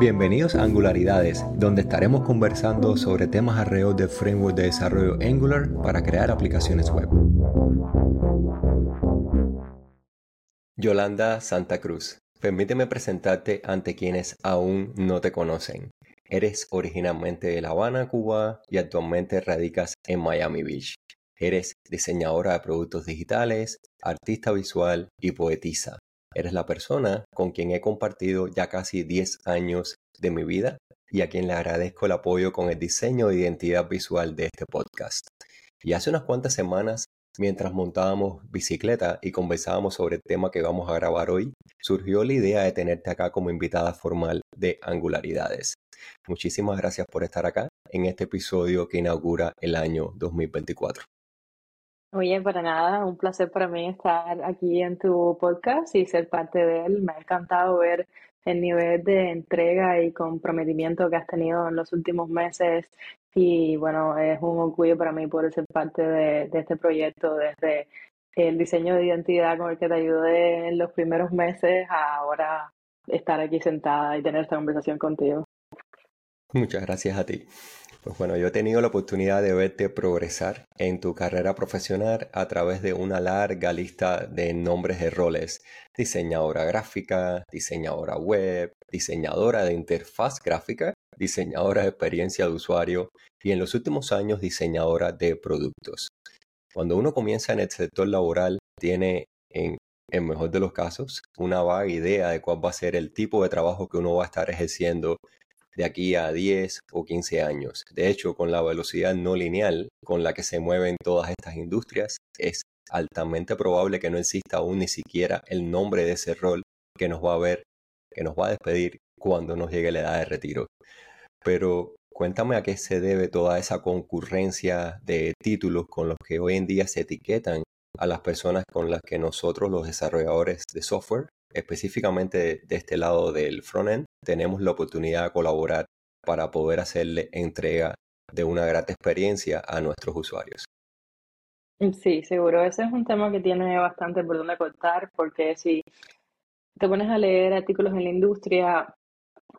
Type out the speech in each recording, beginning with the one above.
Bienvenidos a Angularidades, donde estaremos conversando sobre temas alrededor del framework de desarrollo Angular para crear aplicaciones web. Yolanda Santa Cruz, permíteme presentarte ante quienes aún no te conocen. Eres originalmente de La Habana, Cuba y actualmente radicas en Miami Beach. Eres diseñadora de productos digitales, artista visual y poetisa. Eres la persona con quien he compartido ya casi 10 años de mi vida y a quien le agradezco el apoyo con el diseño de identidad visual de este podcast. Y hace unas cuantas semanas, mientras montábamos bicicleta y conversábamos sobre el tema que vamos a grabar hoy, surgió la idea de tenerte acá como invitada formal de Angularidades. Muchísimas gracias por estar acá en este episodio que inaugura el año 2024. Oye, para nada, un placer para mí estar aquí en tu podcast y ser parte de él. Me ha encantado ver el nivel de entrega y comprometimiento que has tenido en los últimos meses y bueno, es un orgullo para mí poder ser parte de, este proyecto desde el diseño de identidad con el que te ayudé en los primeros meses a ahora estar aquí sentada y tener esta conversación contigo. Muchas gracias a ti. Pues bueno, yo he tenido la oportunidad de verte progresar en tu carrera profesional a través de una larga lista de nombres de roles. Diseñadora gráfica, diseñadora web, diseñadora de interfaz gráfica, diseñadora de experiencia de usuario y en los últimos años diseñadora de productos. Cuando uno comienza en el sector laboral, tiene en en mejor de los casos, una vaga idea de cuál va a ser el tipo de trabajo que uno va a estar ejerciendo de aquí a 10 o 15 años. De hecho, con la velocidad no lineal con la que se mueven todas estas industrias, es altamente probable que no exista aún ni siquiera el nombre de ese rol que nos va a ver, que nos va a despedir cuando nos llegue la edad de retiro. Pero cuéntame a qué se debe toda esa concurrencia de títulos con los que hoy en día se etiquetan a las personas con las que nosotros, los desarrolladores de software, específicamente de este lado del frontend, tenemos la oportunidad de colaborar para poder hacerle entrega de una grata experiencia a nuestros usuarios. Sí, seguro. Ese es un tema que tiene bastante por donde cortar, porque si te pones a leer artículos en la industria,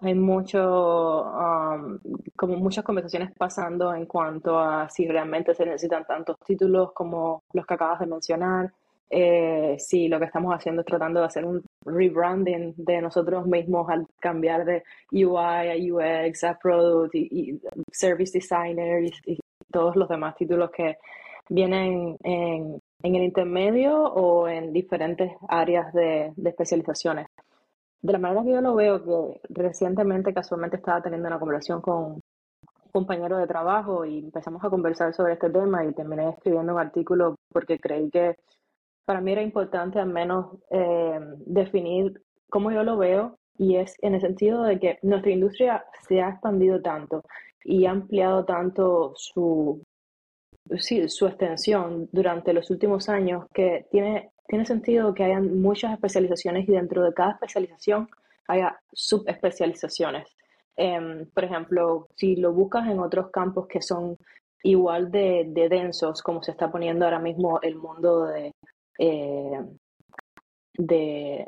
hay mucho, um, como muchas conversaciones pasando en cuanto a si realmente se necesitan tantos títulos como los que acabas de mencionar, eh, si lo que estamos haciendo es tratando de hacer un rebranding de nosotros mismos al cambiar de UI a UX a Product y, Service Designer y, todos los demás títulos que vienen en, en, el intermedio o en diferentes áreas de, de especializaciones. De la manera que yo lo veo, que recientemente casualmente estaba teniendo una conversación con un compañero de trabajo y empezamos a conversar sobre este tema y terminé escribiendo un artículo porque creí que para mí era importante al menos eh, definir cómo yo lo veo y es en el sentido de que nuestra industria se ha expandido tanto y ha ampliado tanto su, sí, su extensión durante los últimos años que tiene, tiene sentido que hayan muchas especializaciones y dentro de cada especialización haya subespecializaciones. Em, por ejemplo, si lo buscas en otros campos que son igual de, de densos, como se está poniendo ahora mismo el mundo de eh, de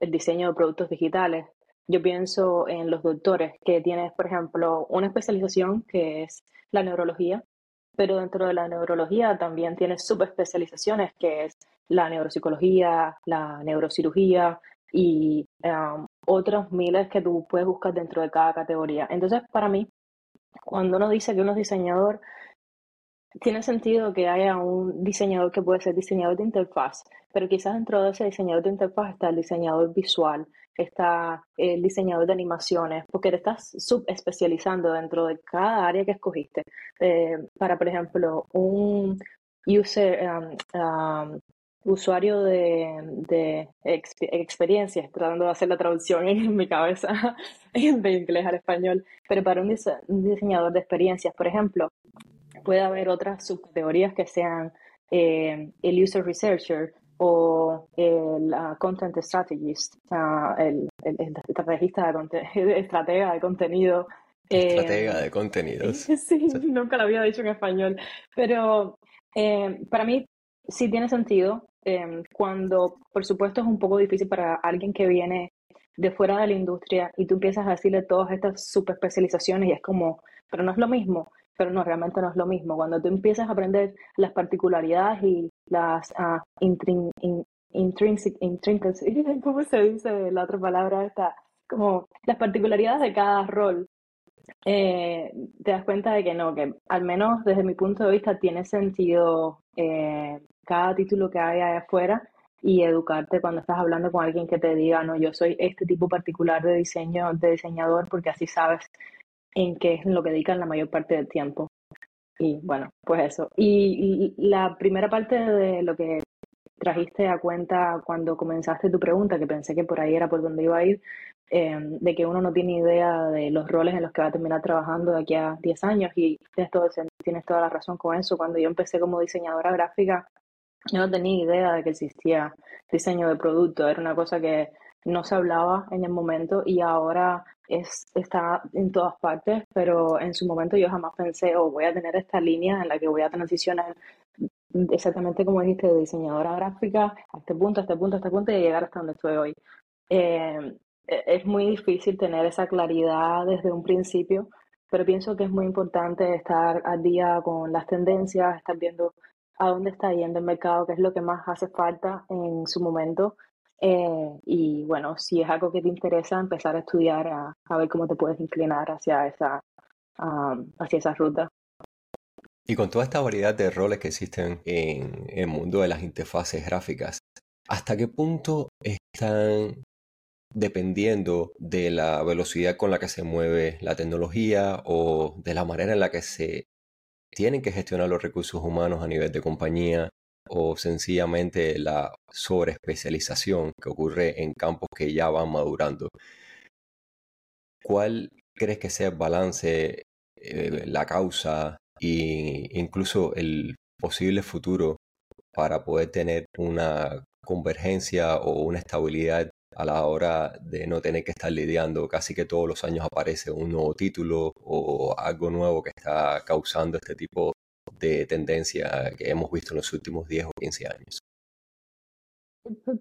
el diseño de productos digitales. Yo pienso en los doctores que tienes, por ejemplo, una especialización que es la neurología, pero dentro de la neurología también tienes subespecializaciones que es la neuropsicología, la neurocirugía y um, otros miles que tú puedes buscar dentro de cada categoría. Entonces, para mí, cuando uno dice que uno es diseñador, tiene sentido que haya un diseñador que puede ser diseñador de interfaz, pero quizás dentro de ese diseñador de interfaz está el diseñador visual, está el diseñador de animaciones, porque te estás subespecializando dentro de cada área que escogiste. Eh, para, por ejemplo, un user, um, um, usuario de, de experiencias, tratando de hacer la traducción en mi cabeza de inglés al español, pero para un diseñador de experiencias, por ejemplo, puede haber otras subcategorías que sean eh, el user researcher o el content strategist, el, estrategista de estratega de contenido. Estratega de contenidos. Sí, nunca lo había dicho en español, pero eh, para mí sí tiene sentido. cuando, por supuesto, es un poco difícil para alguien que viene de fuera de la industria y tú empiezas a decirle todas estas subespecializaciones y es como, pero no es lo mismo, pero no, realmente no es lo mismo. Cuando tú empiezas a aprender las particularidades y las uh, intrinsic, ¿cómo se dice la otra palabra? Esta, como las particularidades de cada rol, eh, te das cuenta de que no, que al menos desde mi punto de vista tiene sentido eh, cada título que hay allá afuera y educarte cuando estás hablando con alguien que te diga, no, yo soy este tipo particular de diseño, de diseñador, porque así sabes en qué es lo que dedican la mayor parte del tiempo. Y bueno, pues eso. Y, la primera parte de lo que trajiste a cuenta cuando comenzaste tu pregunta, que pensé que por ahí era por donde iba a ir, em, de que uno no tiene idea de los roles en los que va a terminar trabajando de aquí a 10 años y tienes, todo, tienes toda la razón con eso. Cuando yo empecé como diseñadora gráfica, yo no tenía idea de que existía diseño de producto, era una cosa que no se hablaba en el momento y ahora es, está en todas partes, pero en su momento yo jamás pensé, oh, voy a tener esta línea en la que voy a transicionar exactamente como dijiste, de diseñadora gráfica a este punto, a este punto, a este punto y llegar hasta donde estoy hoy. Eh, e, es muy difícil tener esa claridad desde un principio, pero pienso que es muy importante estar al día con las tendencias, estar viendo a dónde está yendo el mercado, qué es lo que más hace falta en su momento. Eh, y bueno, si es algo que te interesa, empezar a estudiar, a, ver cómo te puedes inclinar hacia esa, hacia esa ruta. Y con toda esta variedad de roles que existen en el mundo de las interfaces gráficas, ¿hasta qué punto están dependiendo de la velocidad con la que se mueve la tecnología o de la manera en la que se tienen que gestionar los recursos humanos a nivel de compañía o sencillamente la sobreespecialización que ocurre en campos que ya van madurando. ¿Cuál crees que sea el balance, eh, la causa e incluso el posible futuro para poder tener una convergencia o una estabilidad a la hora de no tener que estar lidiando. Casi que todos los años aparece un nuevo título o algo nuevo que está causando este tipo de tendencia que hemos visto en los últimos 10 o 15 años.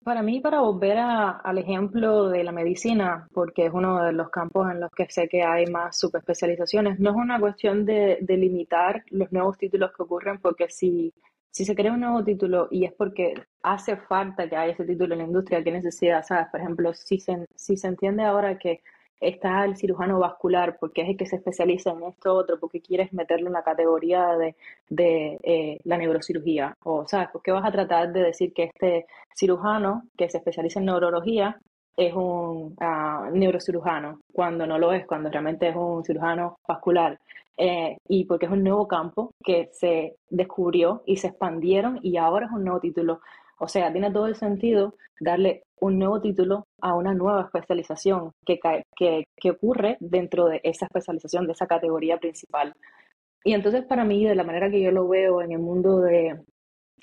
Para mí, para volver al ejemplo de la medicina, porque es uno de los campos en los que sé que hay más subespecializaciones, no es una cuestión de, de limitar los nuevos títulos que ocurren, porque si se crea un nuevo título y es porque hace falta que haya ese título en la industria, ¿qué necesidad? ¿Sabes? Por ejemplo, si se entiende ahora que está el cirujano vascular porque es el que se especializa en esto otro, porque quieres meterlo en la categoría de, de eh, la neurocirugía, o sabes, ¿por qué vas a tratar de decir que este cirujano que se especializa en neurología es un uh, neurocirujano, cuando no lo es, cuando realmente es un cirujano vascular. Eh, y porque es un nuevo campo que se descubrió y se expandieron y ahora es un nuevo título. O sea, tiene todo el sentido darle un nuevo título a una nueva especialización que, que, ocurre dentro de esa especialización, de esa categoría principal. Y entonces para mí, de la manera que yo lo veo en el mundo de,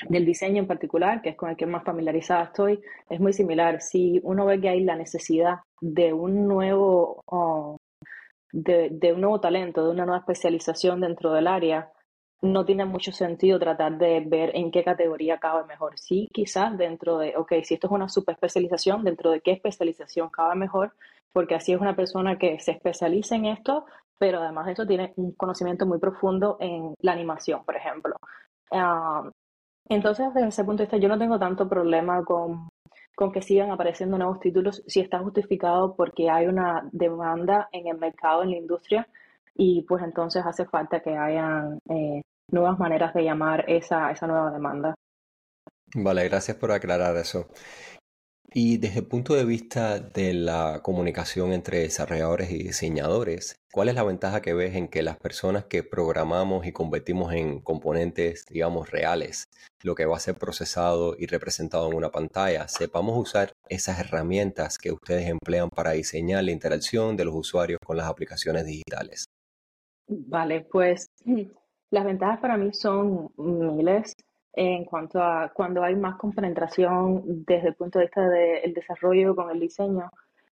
del diseño en particular, que es con el que más familiarizada estoy, es muy similar. Si uno ve que hay la necesidad de un nuevo oh, de, un nuevo talento, de una nueva especialización dentro del área, no tiene mucho sentido tratar de ver en qué categoría cabe mejor. Sí, quizás dentro de, ok, si esto es una especialización, dentro de qué especialización cabe mejor, porque así es una persona que se especializa en esto, pero además de eso tiene un conocimiento muy profundo en la animación, por ejemplo. Ah, entonces, desde ese punto de vista, yo no tengo tanto problema con con que sigan apareciendo nuevos títulos si está justificado porque hay una demanda en el mercado, en la industria, y pues entonces hace falta que hayan eh, nuevas maneras de llamar esa, esa nueva demanda. Vale, gracias por aclarar eso. Y desde el punto de vista de la comunicación entre desarrolladores y diseñadores, ¿cuál es la ventaja que ves en que las personas que programamos y convertimos en componentes, digamos, reales, lo que va a ser procesado y representado en una pantalla, sepamos usar esas herramientas que ustedes emplean para diseñar la interacción de los usuarios con las aplicaciones digitales? Vale, pues las ventajas para mí son miles en cuanto a cuando hay más compenetración desde el punto de vista del desarrollo con el diseño,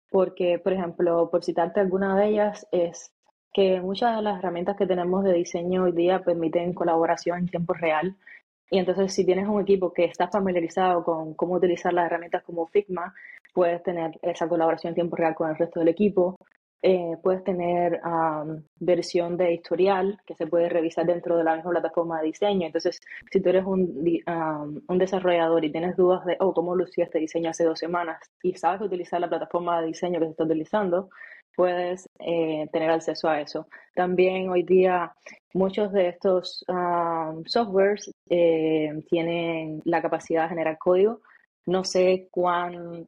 porque, por ejemplo, por citarte alguna de ellas, es que muchas de las herramientas que tenemos de diseño hoy día permiten colaboración en tiempo real. Y entonces, si tienes un equipo que está familiarizado con cómo utilizar las herramientas como Figma, puedes tener esa colaboración en tiempo real con el resto del equipo, eh, puedes tener versión de historial que se puede revisar dentro de la misma plataforma de diseño. Entonces, si tú eres un, un desarrollador y tienes dudas de, oh, ¿cómo lució este diseño hace dos semanas? Y sabes utilizar la plataforma de diseño que se está utilizando, puedes eh, tener acceso a eso. También hoy día muchos de estos softwares eh, tienen la capacidad de generar código. No sé cuán,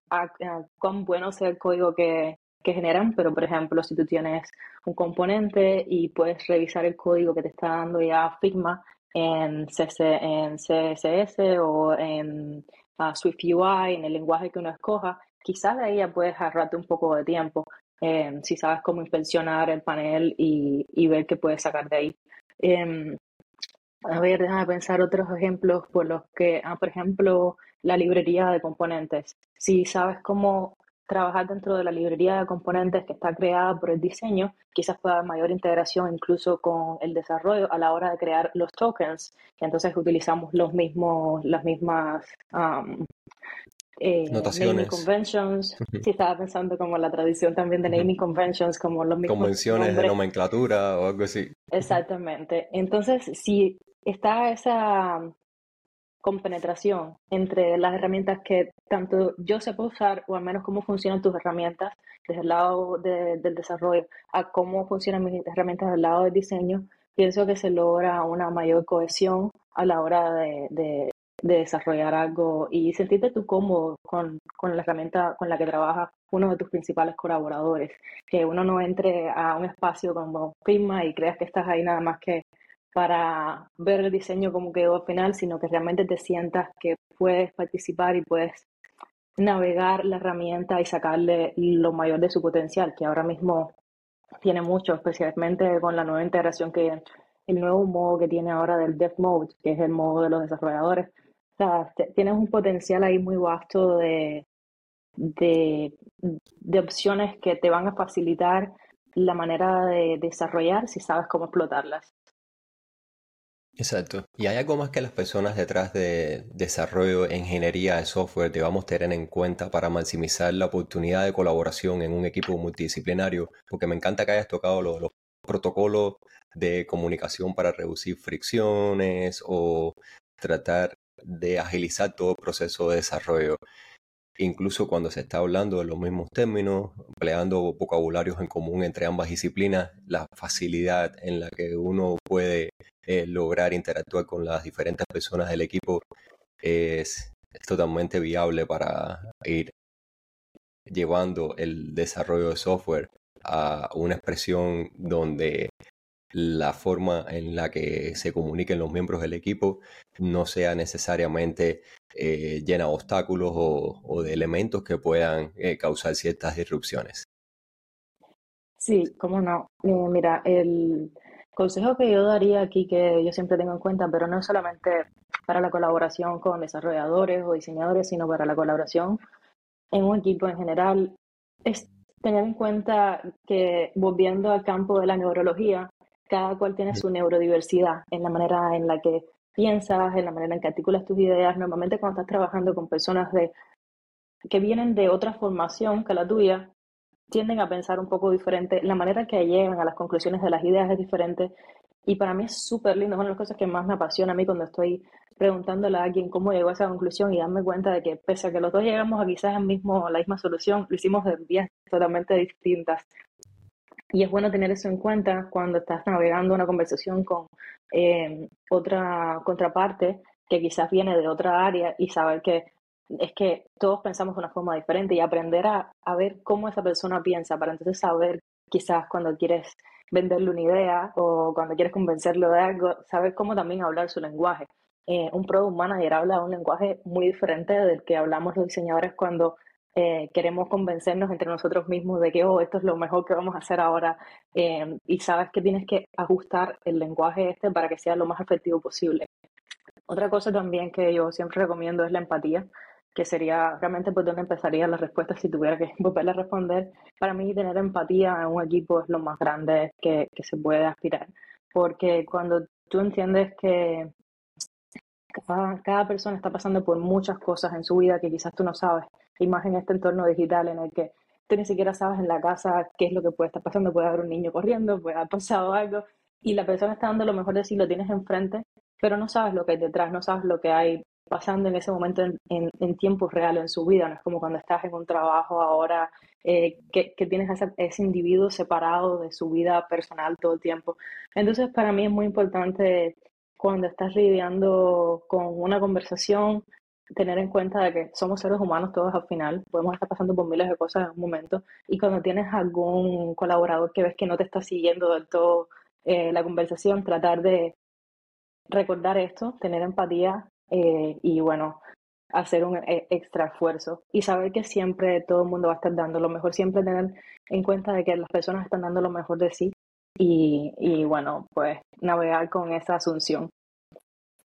cuán bueno sea el código que, que generan, pero por ejemplo, si tú tienes un componente y puedes revisar el código que te está dando ya Figma en, en CSS o en uh, Swift UI, en el lenguaje que uno escoja, quizás de ahí ya puedes ahorrarte un poco de tiempo em, si sabes cómo inspeccionar el panel y, y, ver qué puedes sacar de ahí. Em, a ver, déjame pensar otros ejemplos por los que, ah, por ejemplo, la librería de componentes. Si sabes cómo trabajar dentro de la librería de componentes que está creada por el diseño, quizás pueda haber mayor integración incluso con el desarrollo a la hora de crear los tokens, que entonces utilizamos los mismos, las mismas um, eh, Notaciones. conventions. Si estaba pensando como la tradición también de naming conventions, como los mismos convenciones de nomenclatura o algo así. Exactamente. Entonces, si está esa compenetración entre las herramientas que tanto yo sé usar, o al menos cómo funcionan tus herramientas desde el lado del desarrollo, a cómo funcionan mis herramientas del lado del diseño, pienso que se logra una mayor cohesión a la hora de, de, desarrollar algo y sentirte tú cómodo con, con la herramienta con la que trabaja uno de tus principales colaboradores. Que uno no entre a un espacio como Figma y creas que estás ahí nada más que para ver el diseño como quedó al final, sino que realmente te sientas que puedes participar y puedes navegar la herramienta y sacarle lo mayor de su potencial, que ahora mismo tiene mucho, especialmente con la nueva integración que el nuevo modo que tiene ahora del Dev Mode, que es el modo de los desarrolladores. O sea, tienes un potencial ahí muy vasto de, de, de opciones que te van a facilitar la manera de desarrollar si sabes cómo explotarlas. Exacto. ¿Y hay algo más que las personas detrás de desarrollo ingeniería de software debamos tener en cuenta para maximizar la oportunidad de colaboración en un equipo multidisciplinario? Porque me encanta que hayas tocado los, los protocolos de comunicación para reducir fricciones o tratar de agilizar todo el proceso de desarrollo incluso cuando se está hablando de los mismos términos, empleando vocabularios en común entre ambas disciplinas, la facilidad en la que uno puede eh, lograr interactuar con las diferentes personas del equipo es, totalmente viable para ir llevando el desarrollo de software a una expresión donde la forma en la que se comuniquen los miembros del equipo no sea necesariamente eh, llena de obstáculos o, de elementos que puedan eh, causar ciertas disrupciones. Sí, cómo no. Eh, mira, el consejo que yo daría aquí, que yo siempre tengo en cuenta, pero no solamente para la colaboración con desarrolladores o diseñadores, sino para la colaboración en un equipo en general, es tener en cuenta que volviendo al campo de la neurología, cada cual tiene su neurodiversidad en la manera en la que piensas, en la manera en que articulas tus ideas. Normalmente cuando estás trabajando con personas de, que vienen de otra formación que la tuya, tienden a pensar un poco diferente. La manera que llegan a las conclusiones de las ideas es diferente. Y para mí es súper lindo, es una de las cosas que más me apasiona a mí cuando estoy preguntándole a alguien cómo llegó a esa conclusión y darme cuenta de que pese a que los dos llegamos a quizás mismo, la misma solución, lo hicimos de vías totalmente distintas. Y es bueno tener eso en cuenta cuando estás navegando una conversación con eh, otra contraparte que quizás viene de otra área y saber que es que todos pensamos de una forma diferente y aprender a, a ver cómo esa persona piensa para entonces saber quizás cuando quieres venderle una idea o cuando quieres convencerlo de algo, saber cómo también hablar su lenguaje. Eh, un product manager habla un lenguaje muy diferente del que hablamos los diseñadores cuando eh, queremos convencernos entre nosotros mismos de que, oh, esto es lo mejor que vamos a hacer ahora. Eh, y sabes que tienes que ajustar el lenguaje este para que sea lo más efectivo posible. Otra cosa también que yo siempre recomiendo es la empatía, que sería realmente por donde empezaría la respuesta si tuviera que volverle a responder. Para mí, tener empatía en un equipo es lo más grande que, que se puede aspirar, porque cuando tú entiendes que cada, cada persona está pasando por muchas cosas en su vida que quizás tú no sabes, imagen este entorno digital en el que tú ni siquiera sabes en la casa qué es lo que puede estar pasando, puede haber un niño corriendo, puede haber pasado algo, y la persona está dando lo mejor de sí, lo tienes enfrente, pero no sabes lo que hay detrás, no sabes lo que hay pasando en ese momento en, en, tiempo real en su vida, no es como cuando estás en un trabajo ahora eh, que, que, tienes ese, ese, individuo separado de su vida personal todo el tiempo. Entonces para mí es muy importante cuando estás lidiando con una conversación, tener en cuenta de que somos seres humanos todos al final, podemos estar pasando por miles de cosas en un momento, y cuando tienes algún colaborador que ves que no te está siguiendo del todo eh, la conversación, tratar de recordar esto, tener empatía eh, y bueno, hacer un eh, extra esfuerzo y saber que siempre todo el mundo va a estar dando lo mejor, siempre tener en cuenta de que las personas están dando lo mejor de sí y, y bueno, pues navegar con esa asunción.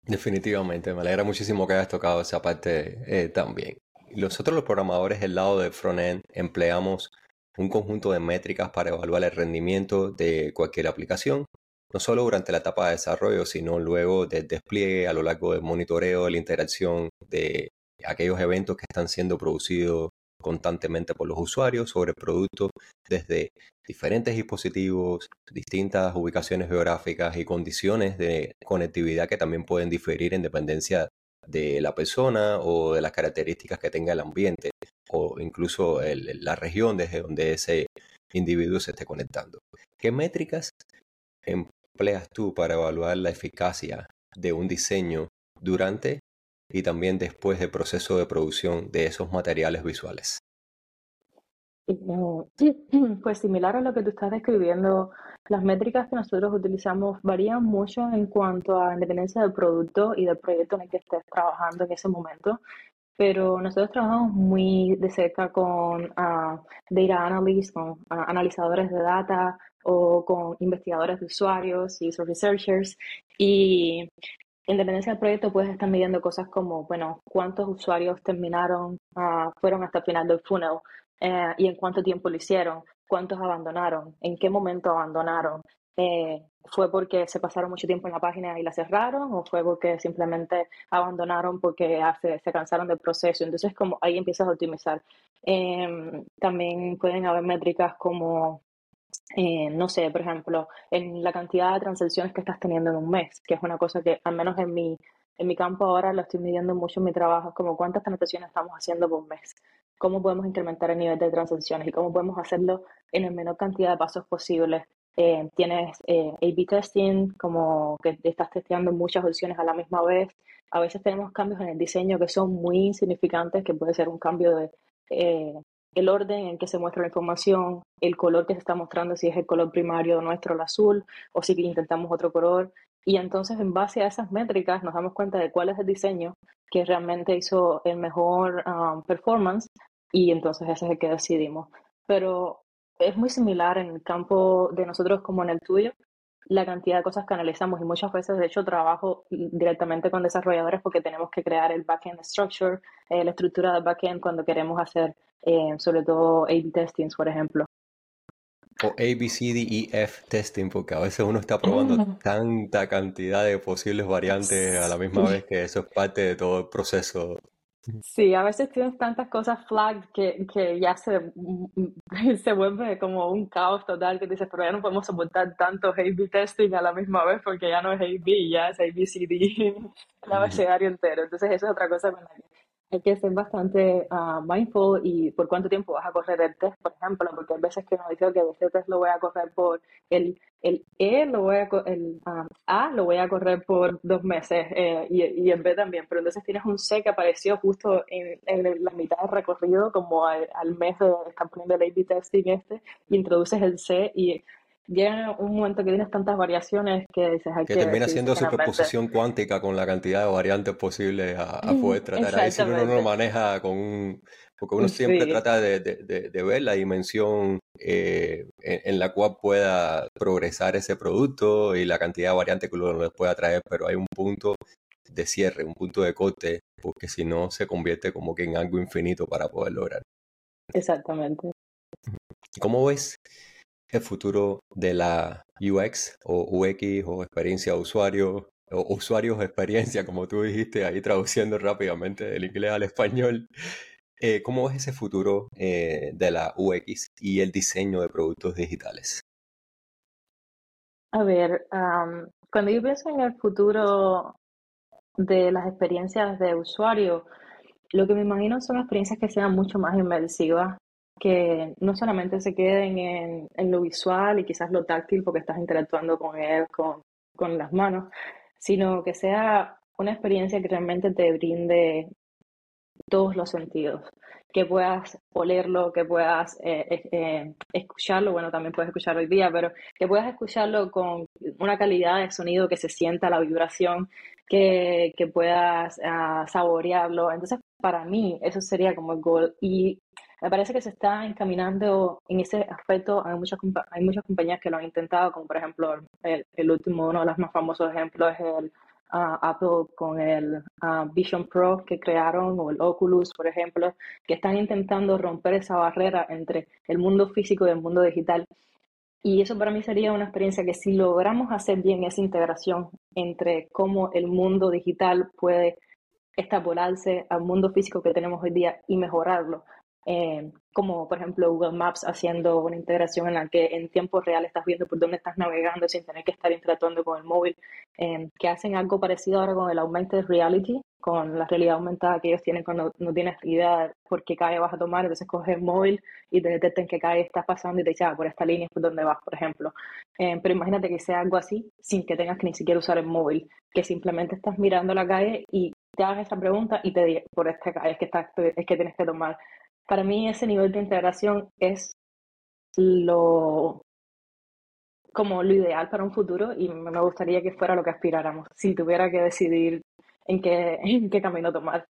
Definitivamente, me alegra muchísimo que hayas tocado esa parte eh, también. Nosotros los programadores del lado de frontend empleamos un conjunto de métricas para evaluar el rendimiento de cualquier aplicación no solo durante la etapa de desarrollo, sino luego del despliegue a lo largo del monitoreo, de la interacción de aquellos eventos que están siendo producidos constantemente por los usuarios sobre el producto desde diferentes dispositivos, distintas ubicaciones geográficas y condiciones de conectividad que también pueden diferir en dependencia de la persona o de las características que tenga el ambiente o incluso la región desde donde ese individuo se esté conectando. ¿Qué métricas empleas tú para evaluar la eficacia de un diseño durante y también después del proceso de producción de esos materiales visuales? Pues similar a lo que tú estás describiendo, las métricas que nosotros utilizamos varían mucho en cuanto a independencia del producto y del proyecto en el que estés trabajando en ese momento, pero nosotros trabajamos muy de cerca con uh, data analysts, con ah, analizadores de data, o con investigadores de usuarios y user researchers. Y en dependencia del proyecto puedes estar midiendo cosas como, bueno, cuántos usuarios terminaron, uh, fueron hasta el final del funnel eh, y en cuánto tiempo lo hicieron, cuántos abandonaron, en qué momento abandonaron. Eh, ¿Fue porque se pasaron mucho tiempo en la página y la cerraron o fue porque simplemente abandonaron porque se, cansaron del proceso? Entonces, como ahí empiezas a optimizar. Em, también pueden haber métricas como eh, no sé, por ejemplo, en la cantidad de transacciones que estás teniendo en un mes, que es una cosa que al menos en mi, en mi campo ahora lo estoy midiendo mucho en mi trabajo, como cuántas transacciones estamos haciendo por mes, cómo podemos incrementar el nivel de transacciones y cómo podemos hacerlo en la menor cantidad de pasos posibles. Eh, tienes eh, A-B testing, como que estás testeando muchas opciones a la misma vez. A veces tenemos cambios en el diseño que son muy insignificantes, que puede ser un cambio de, el orden en que se muestra la información, el color que se está mostrando, si es el color primario nuestro, el azul, o si intentamos otro color. Y entonces, en base a esas métricas, nos damos cuenta de cuál es el diseño que realmente hizo el mejor um, performance, y entonces ese es el que decidimos. Pero es muy similar en el campo de nosotros como en el tuyo la cantidad de cosas que analizamos y muchas veces, de hecho, trabajo directamente con desarrolladores porque tenemos que crear el backend structure, eh, la estructura del backend cuando queremos hacer eh, sobre todo A-B testing, por ejemplo. O A, B, C, D, E, F testing, porque a veces uno está probando tanta cantidad de posibles variantes a la misma vez que eso es parte de todo el proceso. Sí, a veces tienes tantas cosas flag que, que ya se, se vuelve como un caos total que dices, pero ya no podemos soportar tanto A-B testing a la misma vez porque ya no es A-B, ya es A-B-C-D, el abecedario entero. Entonces eso es otra cosa con la que hay que ser bastante uh, mindful y por cuánto tiempo vas a correr el test, por ejemplo, porque hay veces que uno dice que este test lo voy a correr por el, el E, lo voy a, el um, A lo voy a correr por dos meses eh, y, el B también, pero entonces tienes un C que apareció justo en, en la mitad del recorrido, como al, mes de estar poniendo el A-B testing este, introduces el C y llega un momento que tienes tantas variaciones que dices hay que, que termina siendo superposición cuántica con la cantidad de variantes posibles a, poder tratar. Ahí si uno no lo maneja con un porque uno siempre trata de, de, de, ver la dimensión eh, en, la cual pueda progresar ese producto y la cantidad de variantes que uno les pueda traer, pero hay un punto de cierre, un punto de corte, porque si no se convierte como que en algo infinito para poder lograr. Exactamente. ¿Cómo ves el futuro de la UX o UX o experiencia de usuario o usuarios experiencia, como tú dijiste ahí traduciendo rápidamente del inglés al español. Eh, ¿Cómo ves ese futuro eh, de la UX y el diseño de productos digitales? A ver, cuando yo pienso en el futuro de las experiencias de usuario, lo que me imagino son experiencias que sean mucho más inmersivas, que no solamente se queden en, en lo visual y quizás lo táctil porque estás interactuando con él, con, con las manos, sino que sea una experiencia que realmente te brinde todos los sentidos, que puedas olerlo, que puedas eh, eh, escucharlo, bueno, también puedes escucharlo hoy día, pero que puedas escucharlo con una calidad de sonido que se sienta la vibración, que, que puedas uh, saborearlo. Entonces, para mí, eso sería como el gol. Y me parece que se está encaminando en ese aspecto. Hay muchas, hay muchas compañías que lo han intentado, como por ejemplo el, el último, uno de los más famosos ejemplos es el Apple con el Vision Pro que crearon o el Oculus, por ejemplo, que están intentando romper esa barrera entre el mundo físico y el mundo digital. Y eso para mí sería una experiencia que si logramos hacer bien esa integración entre cómo el mundo digital puede extrapolarse al mundo físico que tenemos hoy día y mejorarlo, eh, como por ejemplo Google Maps haciendo una integración en la que en tiempo real estás viendo por dónde estás navegando sin tener que estar interactuando con el móvil, eh, que hacen algo parecido ahora con el augmented reality, con la realidad aumentada que ellos tienen cuando no tienes idea por qué calle vas a tomar, entonces coges el móvil y te detectan qué calle estás pasando y te dicen, ah, por esta línea es por donde vas, por ejemplo. Eh, pero imagínate que sea algo así sin que tengas que ni siquiera usar el móvil, que simplemente estás mirando la calle y te hagas esa pregunta y te diga, por esta calle es que, estás, es que tienes que tomar para mí ese nivel de integración es lo como lo ideal para un futuro y me gustaría que fuera lo que aspiráramos, si tuviera que decidir en qué, en qué camino tomar.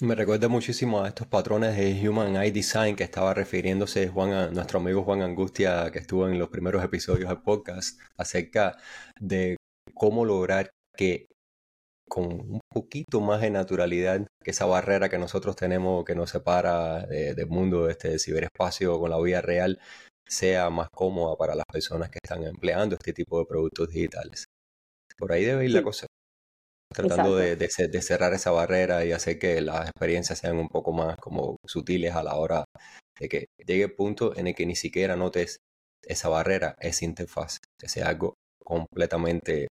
Me recuerda muchísimo a estos patrones de Human Eye Design que estaba refiriéndose Juan nuestro amigo Juan Angustia, que estuvo en los primeros episodios del podcast, acerca de cómo lograr que con un poquito más de naturalidad que esa barrera que nosotros tenemos que nos separa del mundo de este ciberespacio con la vida real sea más cómoda para las personas que están empleando este tipo de productos digitales. Por ahí debe ir la cosa. Tratando de, de, cerrar esa barrera y hacer que las experiencias sean un poco más como sutiles a la hora de que llegue el punto en el que ni siquiera notes esa barrera, esa interfaz, que sea algo completamente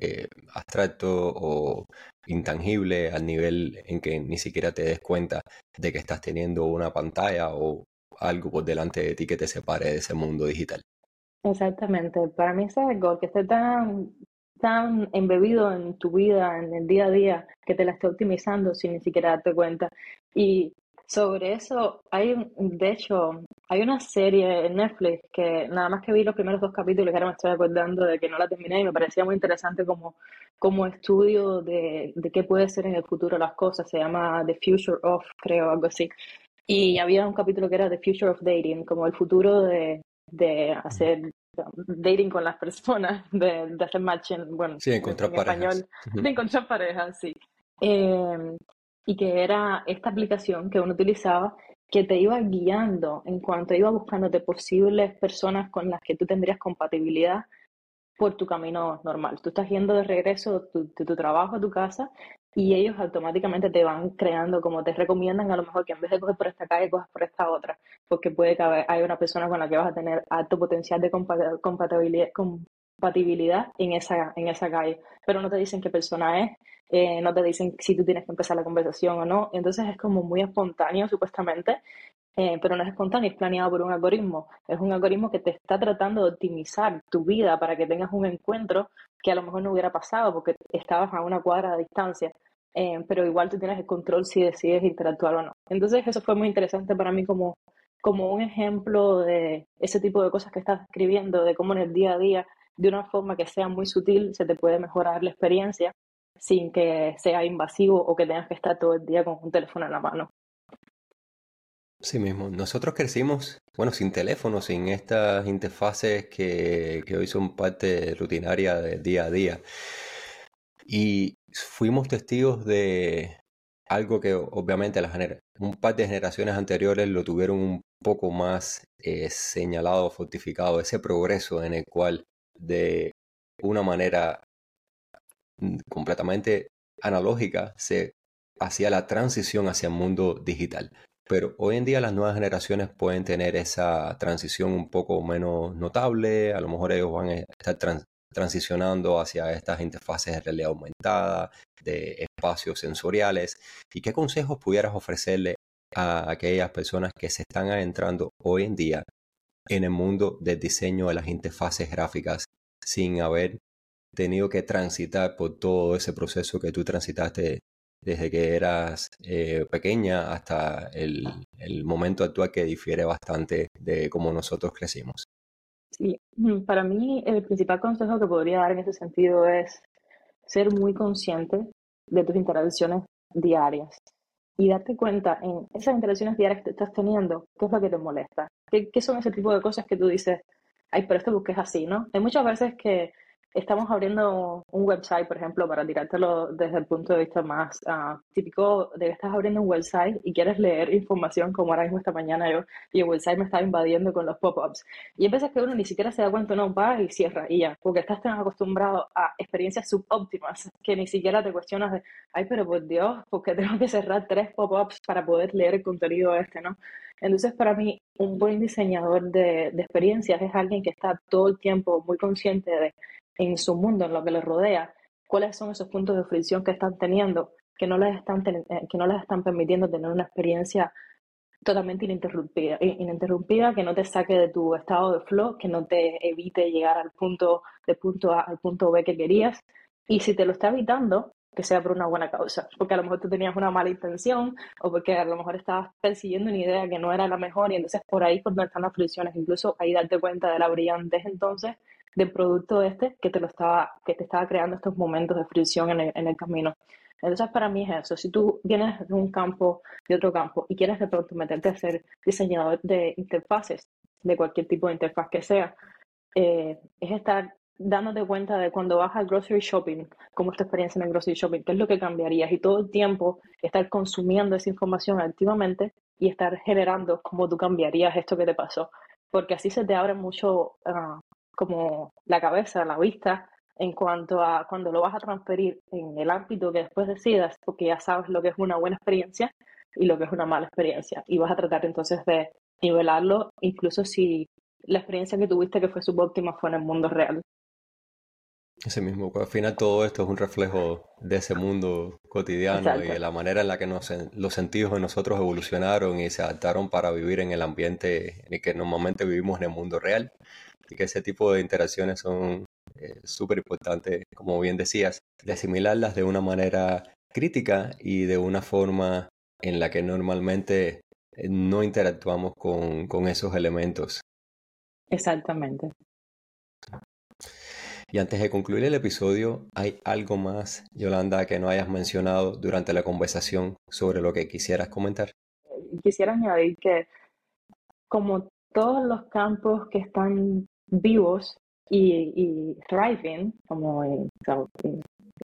eh, abstracto o intangible al nivel en que ni siquiera te des cuenta de que estás teniendo una pantalla o algo por delante de ti que te separe de ese mundo digital. Exactamente, para mí es algo que esté tan, tan embebido en tu vida, en el día a día, que te la esté optimizando sin ni siquiera darte cuenta. Y sobre eso, hay, de hecho, hay una serie en Netflix que nada más que vi los primeros dos capítulos y ahora me estoy acordando de que no la terminé y me parecía muy interesante como, como estudio de, de qué puede ser en el futuro las cosas. Se llama The Future of, creo, algo así. Y había un capítulo que era The Future of Dating, como el futuro de, de hacer dating con las personas, de, de hacer matching, bueno, sí, encontrar en parejas. español, de encontrar parejas, sí. Eh, y que era esta aplicación que uno utilizaba que te iba guiando en cuanto iba buscándote posibles personas con las que tú tendrías compatibilidad por tu camino normal. Tú estás yendo de regreso de tu, trabajo a tu casa y ellos automáticamente te van creando como te recomiendan a lo mejor que en vez de coger por esta calle, cojas por esta otra, porque puede que haya una persona con la que vas a tener alto potencial de compatibilidad, compatibilidad en esa, en esa calle, pero no te dicen qué persona es, eh, no te dicen si tú tienes que empezar la conversación o no, entonces es como muy espontáneo supuestamente, eh, pero no es espontáneo, es planeado por un algoritmo, es un algoritmo que te está tratando de optimizar tu vida para que tengas un encuentro que a lo mejor no hubiera pasado porque estabas a una cuadra de distancia. Eh, pero igual tú tienes el control si decides interactuar o no. Entonces eso fue muy interesante para mí como, como un ejemplo de ese tipo de cosas que estás escribiendo, de cómo en el día a día de una forma que sea muy sutil, se te puede mejorar la experiencia sin que sea invasivo o que tengas que estar todo el día con un teléfono en la mano. Sí mismo, nosotros crecimos, bueno, sin teléfono, sin estas interfaces que, que hoy son parte rutinaria del día a día. Y fuimos testigos de algo que obviamente las un par de generaciones anteriores lo tuvieron un poco más eh, señalado, fortificado, ese progreso en el cual de una manera mm, completamente analógica se hacia la transición hacia el mundo digital. Pero hoy en día las nuevas generaciones pueden tener esa transición un poco menos notable, a lo mejor ellos van a estar transicionando hacia estas interfaces de realidad aumentada, de espacios sensoriales. ¿Y qué consejos pudieras ofrecerle a aquellas personas que se están adentrando hoy en día en el mundo del diseño de las interfaces gráficas sin haber tenido que transitar por todo ese proceso que tú transitaste desde que eras eh, pequeña hasta el, momento actual que difiere bastante de cómo nosotros crecimos. Sí, mm, para mí el principal consejo que podría dar en ese sentido es ser muy consciente de tus interacciones diarias y darte cuenta en esas interacciones diarias que estás teniendo, qué es lo que te molesta, qué, qué son ese tipo de cosas que tú dices, ay, pero esto porque es así, ¿no? Hay muchas veces que estamos abriendo un website, por ejemplo, para tirártelo desde el punto de vista más uh, típico de que estás abriendo un website y quieres leer información, como ahora mismo esta mañana yo, y el website me estaba invadiendo con los pop-ups. Y hay veces que uno ni siquiera se da cuenta, no, va y cierra y ya, porque estás tan acostumbrado a experiencias subóptimas que ni siquiera te cuestionas de, ay, pero por Dios, porque tengo que cerrar tres pop-ups para poder leer el contenido este, ¿no? Entonces, para mí, un buen diseñador de, de experiencias es alguien que está todo el tiempo muy consciente de en su mundo, en lo que les rodea, cuáles son esos puntos de fricción que están teniendo, que no les están, eh, que no les están permitiendo tener una experiencia totalmente ininterrumpida, ininterrumpida, que no te saque de tu estado de flow, que no te evite llegar al punto de punto A al punto B que querías. Y si te lo está evitando, que sea por una buena causa, porque a lo mejor tú tenías una mala intención o porque a lo mejor estabas persiguiendo una idea que no era la mejor y entonces por ahí por donde están las fricciones, incluso ahí darte cuenta de la brillantez entonces del producto este que te lo estaba, que te estaba creando estos momentos de fricción en el, en el camino. Entonces, para mí es eso. Si tú vienes de un campo, de otro campo, y quieres de pronto meterte a ser diseñador de interfaces, de cualquier tipo de interfaz que sea, eh, es estar dándote cuenta de cuando vas al grocery shopping, cómo es tu experiencia en el grocery shopping, qué es lo que cambiarías, y todo el tiempo estar consumiendo esa información activamente y estar generando cómo tú cambiarías esto que te pasó. Porque así se te abre mucho uh, como la cabeza, la vista, en cuanto a cuando lo vas a transferir en el ámbito que después decidas, porque ya sabes lo que es una buena experiencia y lo que es una mala experiencia. Y vas a tratar entonces de nivelarlo, incluso si la experiencia que tuviste que fue subóptima fue en el mundo real. Ese mismo, pues, al final todo esto es un reflejo de ese mundo cotidiano y de la manera en la que nos, los sentidos de nosotros evolucionaron y se adaptaron para vivir en el ambiente en el que normalmente vivimos en el mundo real y que ese tipo de interacciones son eh, súper importantes, como bien decías, de asimilarlas de una manera crítica y de una forma en la que normalmente eh, no interactuamos con, con esos elementos. Exactamente. Y antes de concluir el episodio, ¿hay algo más, Yolanda, que no hayas mencionado durante la conversación sobre lo que quisieras comentar? Quisiera añadir que como todos los campos que están vivos y, y thriving, como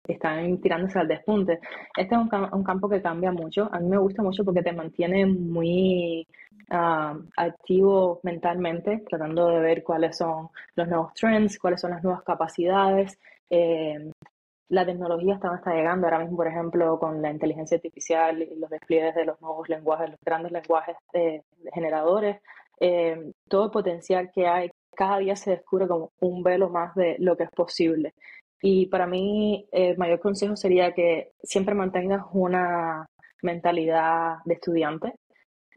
están tirándose al despunte. Este es un, un, campo que cambia mucho. A mí me gusta mucho porque te mantiene muy uh, activo mentalmente, tratando de ver cuáles son los nuevos trends, cuáles son las nuevas capacidades. Eh, la tecnología está, está llegando ahora mismo, por ejemplo, con la inteligencia artificial y los despliegues de los nuevos lenguajes, los grandes lenguajes de, generadores, eh, todo el potencial que hay cada día se descubre como un velo más de lo que es posible. Y para mí el mayor consejo sería que siempre mantengas una mentalidad de estudiante,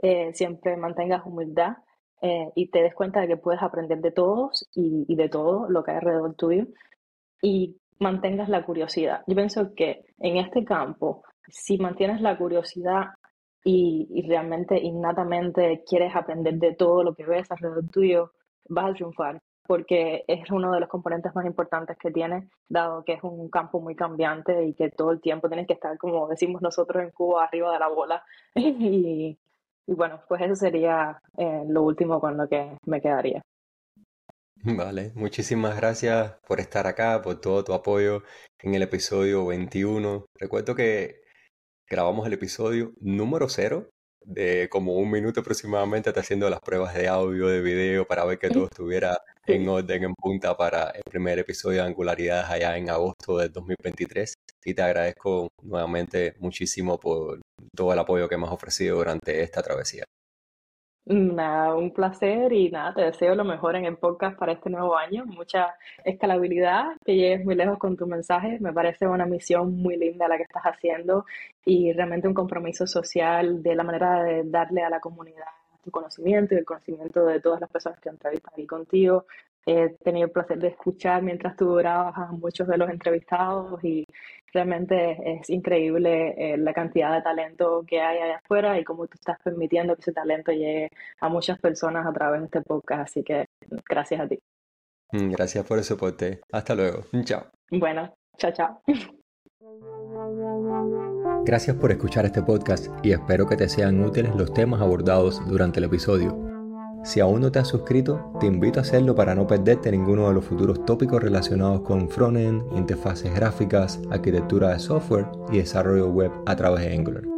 eh, siempre mantengas humildad eh, y te des cuenta de que puedes aprender de todos y, de todo lo que hay alrededor tuyo y mantengas la curiosidad. Yo pienso que en este campo, si mantienes la curiosidad y, y realmente innatamente quieres aprender de todo lo que ves alrededor tuyo, vas a triunfar, porque es uno de los componentes más importantes que tiene, dado que es un campo muy cambiante y que todo el tiempo tienes que estar, como decimos nosotros en Cuba, arriba de la bola. y, bueno, pues eso sería eh, lo último con lo que me quedaría. Vale, muchísimas gracias por estar acá, por todo tu apoyo en el episodio 21. Recuerdo que grabamos el episodio número 0 de como un minuto aproximadamente está haciendo las pruebas de audio, de video, para ver que todo estuviera en orden, en punta para el primer episodio de Angularidades allá en agosto del 2023. Y te agradezco nuevamente muchísimo por todo el apoyo que me has ofrecido durante esta travesía. Nada, un placer y nada, te deseo lo mejor en el podcast para este nuevo año, mucha escalabilidad, que llegues muy lejos con tu mensaje, me parece una misión muy linda la que estás haciendo y realmente un compromiso social de la manera de darle a la comunidad tu conocimiento y el conocimiento de todas las personas que entrevistan aquí contigo. He tenido el placer de escuchar mientras tú grabas a muchos de los entrevistados y realmente es increíble eh, la cantidad de talento que hay allá afuera y cómo tú estás permitiendo que ese talento llegue a muchas personas a través de este podcast. Así que gracias a ti. Mm, gracias por el soporte. Hasta luego. Chao. Bueno, chao, chao. Gracias por escuchar este podcast y espero que te sean útiles los temas abordados durante el episodio. Si aún no te has suscrito, te invito a hacerlo para no perderte ninguno de los futuros tópicos relacionados con frontend, interfaces gráficas, arquitectura de software y desarrollo web a través de Angular.